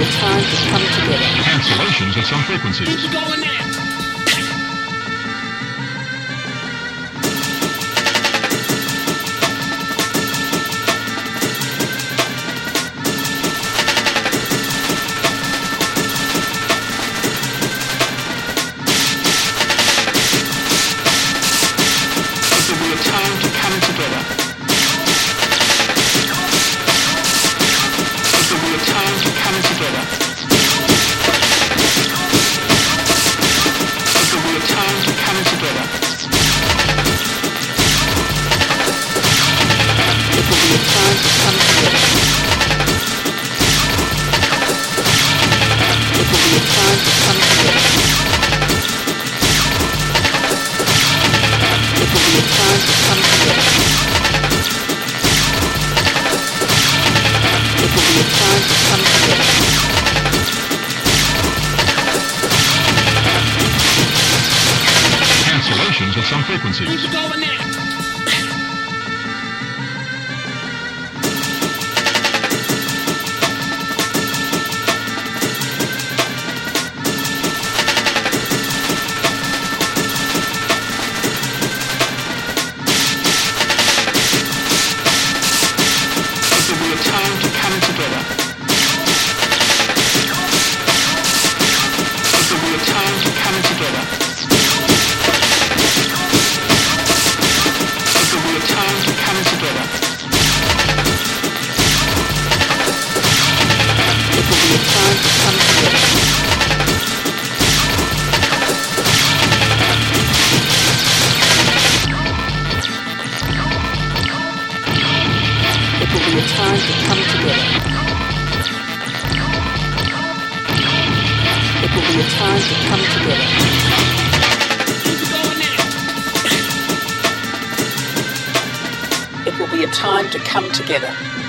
be a time to come together. Cancellations at some frequencies. going now. Together. It come to. It. Cancellations of some frequencies. It will be a time to come together.